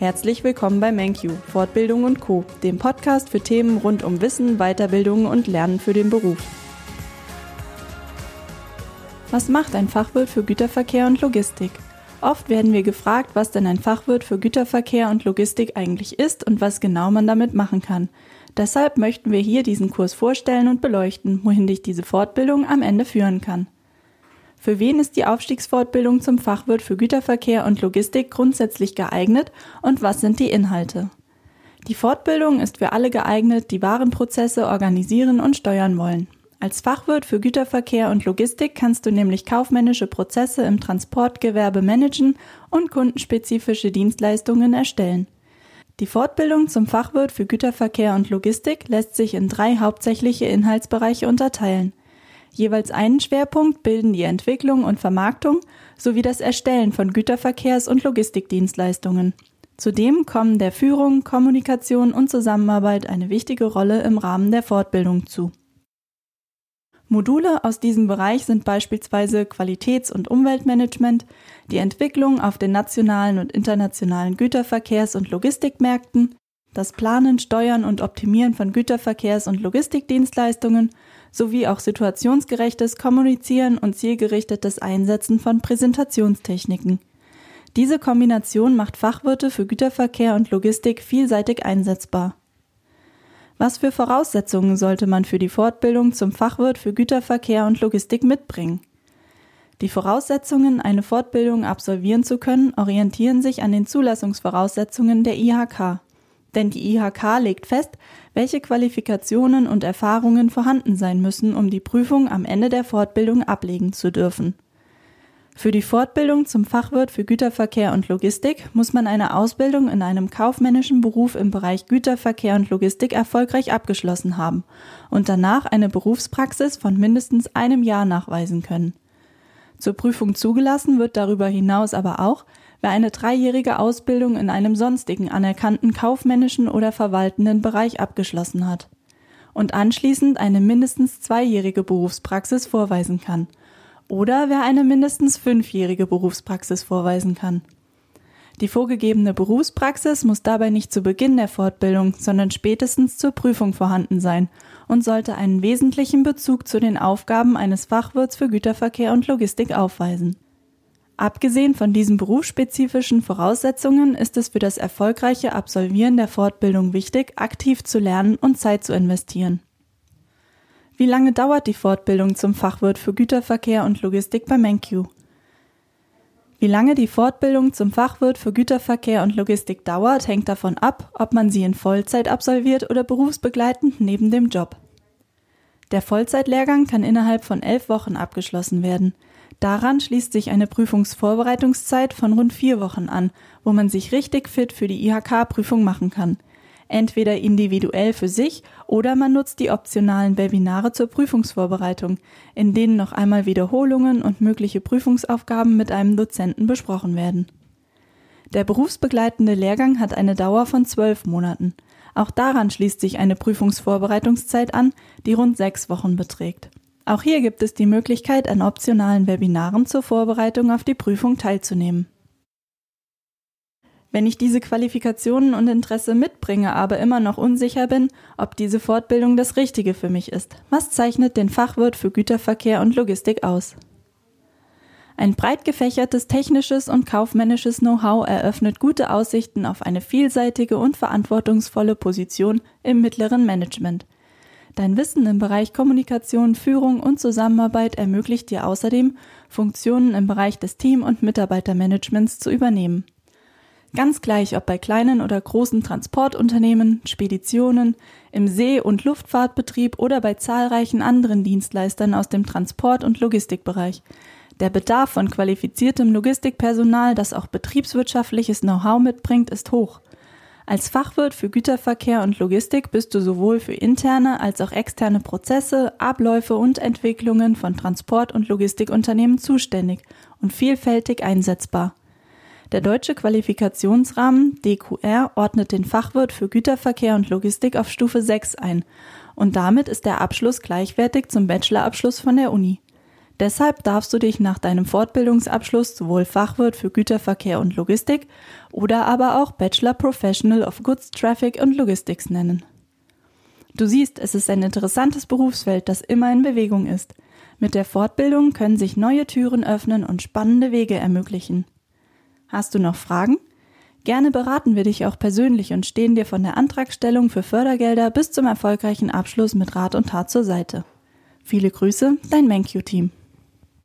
Herzlich willkommen bei MenQ, Fortbildung und Co., dem Podcast für Themen rund um Wissen, Weiterbildung und Lernen für den Beruf. Was macht ein Fachwirt für Güterverkehr und Logistik? Oft werden wir gefragt, was denn ein Fachwirt für Güterverkehr und Logistik eigentlich ist und was genau man damit machen kann. Deshalb möchten wir hier diesen Kurs vorstellen und beleuchten, wohin dich diese Fortbildung am Ende führen kann. Für wen ist die Aufstiegsfortbildung zum Fachwirt für Güterverkehr und Logistik grundsätzlich geeignet und was sind die Inhalte? Die Fortbildung ist für alle geeignet, die Warenprozesse organisieren und steuern wollen. Als Fachwirt für Güterverkehr und Logistik kannst du nämlich kaufmännische Prozesse im Transportgewerbe managen und kundenspezifische Dienstleistungen erstellen. Die Fortbildung zum Fachwirt für Güterverkehr und Logistik lässt sich in drei hauptsächliche Inhaltsbereiche unterteilen. Jeweils einen Schwerpunkt bilden die Entwicklung und Vermarktung sowie das Erstellen von Güterverkehrs- und Logistikdienstleistungen. Zudem kommen der Führung, Kommunikation und Zusammenarbeit eine wichtige Rolle im Rahmen der Fortbildung zu. Module aus diesem Bereich sind beispielsweise Qualitäts- und Umweltmanagement, die Entwicklung auf den nationalen und internationalen Güterverkehrs- und Logistikmärkten, das Planen, Steuern und Optimieren von Güterverkehrs- und Logistikdienstleistungen sowie auch situationsgerechtes Kommunizieren und zielgerichtetes Einsetzen von Präsentationstechniken. Diese Kombination macht Fachwirte für Güterverkehr und Logistik vielseitig einsetzbar. Was für Voraussetzungen sollte man für die Fortbildung zum Fachwirt für Güterverkehr und Logistik mitbringen? Die Voraussetzungen, eine Fortbildung absolvieren zu können, orientieren sich an den Zulassungsvoraussetzungen der IHK. Denn die IHK legt fest, welche Qualifikationen und Erfahrungen vorhanden sein müssen, um die Prüfung am Ende der Fortbildung ablegen zu dürfen. Für die Fortbildung zum Fachwirt für Güterverkehr und Logistik muss man eine Ausbildung in einem kaufmännischen Beruf im Bereich Güterverkehr und Logistik erfolgreich abgeschlossen haben und danach eine Berufspraxis von mindestens einem Jahr nachweisen können. Zur Prüfung zugelassen wird darüber hinaus aber auch, wer eine dreijährige Ausbildung in einem sonstigen anerkannten kaufmännischen oder verwaltenden Bereich abgeschlossen hat und anschließend eine mindestens zweijährige Berufspraxis vorweisen kann oder wer eine mindestens fünfjährige Berufspraxis vorweisen kann. Die vorgegebene Berufspraxis muss dabei nicht zu Beginn der Fortbildung, sondern spätestens zur Prüfung vorhanden sein und sollte einen wesentlichen Bezug zu den Aufgaben eines Fachwirts für Güterverkehr und Logistik aufweisen. Abgesehen von diesen berufsspezifischen Voraussetzungen ist es für das erfolgreiche Absolvieren der Fortbildung wichtig, aktiv zu lernen und Zeit zu investieren. Wie lange dauert die Fortbildung zum Fachwirt für Güterverkehr und Logistik bei MenQ? Wie lange die Fortbildung zum Fachwirt für Güterverkehr und Logistik dauert, hängt davon ab, ob man sie in Vollzeit absolviert oder berufsbegleitend neben dem Job. Der Vollzeitlehrgang kann innerhalb von elf Wochen abgeschlossen werden – Daran schließt sich eine Prüfungsvorbereitungszeit von rund vier Wochen an, wo man sich richtig fit für die IHK-Prüfung machen kann. Entweder individuell für sich oder man nutzt die optionalen Webinare zur Prüfungsvorbereitung, in denen noch einmal Wiederholungen und mögliche Prüfungsaufgaben mit einem Dozenten besprochen werden. Der berufsbegleitende Lehrgang hat eine Dauer von zwölf Monaten. Auch daran schließt sich eine Prüfungsvorbereitungszeit an, die rund sechs Wochen beträgt. Auch hier gibt es die Möglichkeit, an optionalen Webinaren zur Vorbereitung auf die Prüfung teilzunehmen. Wenn ich diese Qualifikationen und Interesse mitbringe, aber immer noch unsicher bin, ob diese Fortbildung das Richtige für mich ist, was zeichnet den Fachwirt für Güterverkehr und Logistik aus? Ein breit gefächertes technisches und kaufmännisches Know-how eröffnet gute Aussichten auf eine vielseitige und verantwortungsvolle Position im mittleren Management – Dein Wissen im Bereich Kommunikation, Führung und Zusammenarbeit ermöglicht dir außerdem, Funktionen im Bereich des Team- und Mitarbeitermanagements zu übernehmen. Ganz gleich, ob bei kleinen oder großen Transportunternehmen, Speditionen, im See- und Luftfahrtbetrieb oder bei zahlreichen anderen Dienstleistern aus dem Transport- und Logistikbereich. Der Bedarf von qualifiziertem Logistikpersonal, das auch betriebswirtschaftliches Know-how mitbringt, ist hoch. Als Fachwirt für Güterverkehr und Logistik bist du sowohl für interne als auch externe Prozesse, Abläufe und Entwicklungen von Transport- und Logistikunternehmen zuständig und vielfältig einsetzbar. Der deutsche Qualifikationsrahmen DQR ordnet den Fachwirt für Güterverkehr und Logistik auf Stufe 6 ein und damit ist der Abschluss gleichwertig zum Bachelorabschluss von der Uni. Deshalb darfst du dich nach deinem Fortbildungsabschluss sowohl Fachwirt für Güterverkehr und Logistik oder aber auch Bachelor Professional of Goods Traffic und Logistics nennen. Du siehst, es ist ein interessantes Berufsfeld, das immer in Bewegung ist. Mit der Fortbildung können sich neue Türen öffnen und spannende Wege ermöglichen. Hast du noch Fragen? Gerne beraten wir dich auch persönlich und stehen dir von der Antragstellung für Fördergelder bis zum erfolgreichen Abschluss mit Rat und Tat zur Seite. Viele Grüße, dein MenQ-Team.